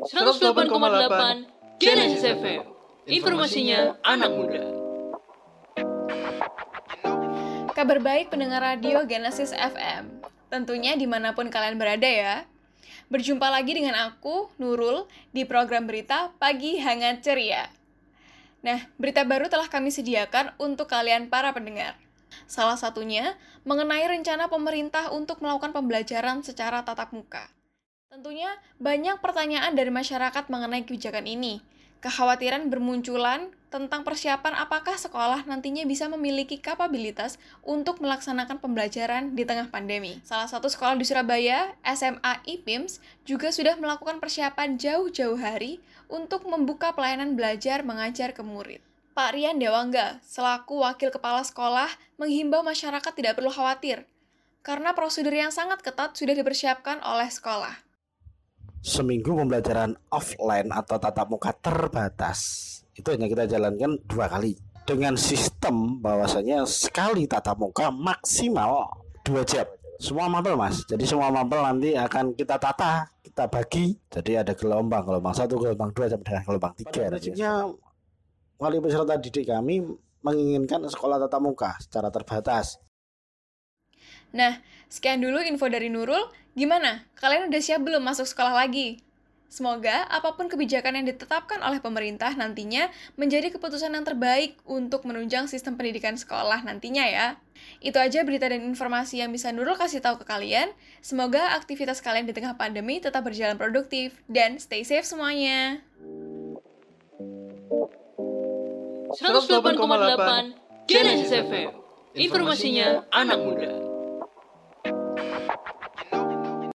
108,8 Genesis FM. Informasinya anak muda. Kabar baik pendengar radio Genesis FM. Tentunya di mana pun kalian berada ya. Berjumpa lagi dengan aku, Nurul, di program berita Pagi Hangat Ceria. Nah, berita baru telah kami sediakan untuk kalian para pendengar. Salah satunya mengenai rencana pemerintah untuk melakukan pembelajaran secara tatap muka. Tentunya banyak pertanyaan dari masyarakat mengenai kebijakan ini. Kekhawatiran bermunculan tentang persiapan apakah sekolah nantinya bisa memiliki kapabilitas untuk melaksanakan pembelajaran di tengah pandemi. Salah satu sekolah di Surabaya, SMA IPIMS, juga sudah melakukan persiapan jauh-jauh hari untuk membuka pelayanan belajar mengajar ke murid. Pak Rian Dewangga, selaku wakil kepala sekolah, menghimbau masyarakat tidak perlu khawatir, karena prosedur yang sangat ketat sudah dipersiapkan oleh sekolah seminggu pembelajaran offline atau tatap muka terbatas. Itu hanya kita jalankan dua kali dengan sistem bahwasanya sekali tatap muka maksimal dua jam. Semua mapel mas. Jadi semua mapel nanti akan kita tata kita bagi. Jadi ada gelombang gelombang satu gelombang dua sampai dengan gelombang tiga prinsipnya wali peserta didik kami menginginkan sekolah tatap muka secara terbatas. Nah, sekian dulu info dari Nurul. Gimana? Kalian udah siap belum masuk sekolah lagi? Semoga apa pun kebijakan yang ditetapkan oleh pemerintah nantinya menjadi keputusan yang terbaik untuk menunjang sistem pendidikan sekolah nantinya ya. Itu aja berita dan informasi yang bisa Nurul kasih tahu ke kalian. Semoga aktivitas kalian di tengah pandemi tetap berjalan produktif dan stay safe semuanya. 108,8 Genesis FM. Informasinya anak muda.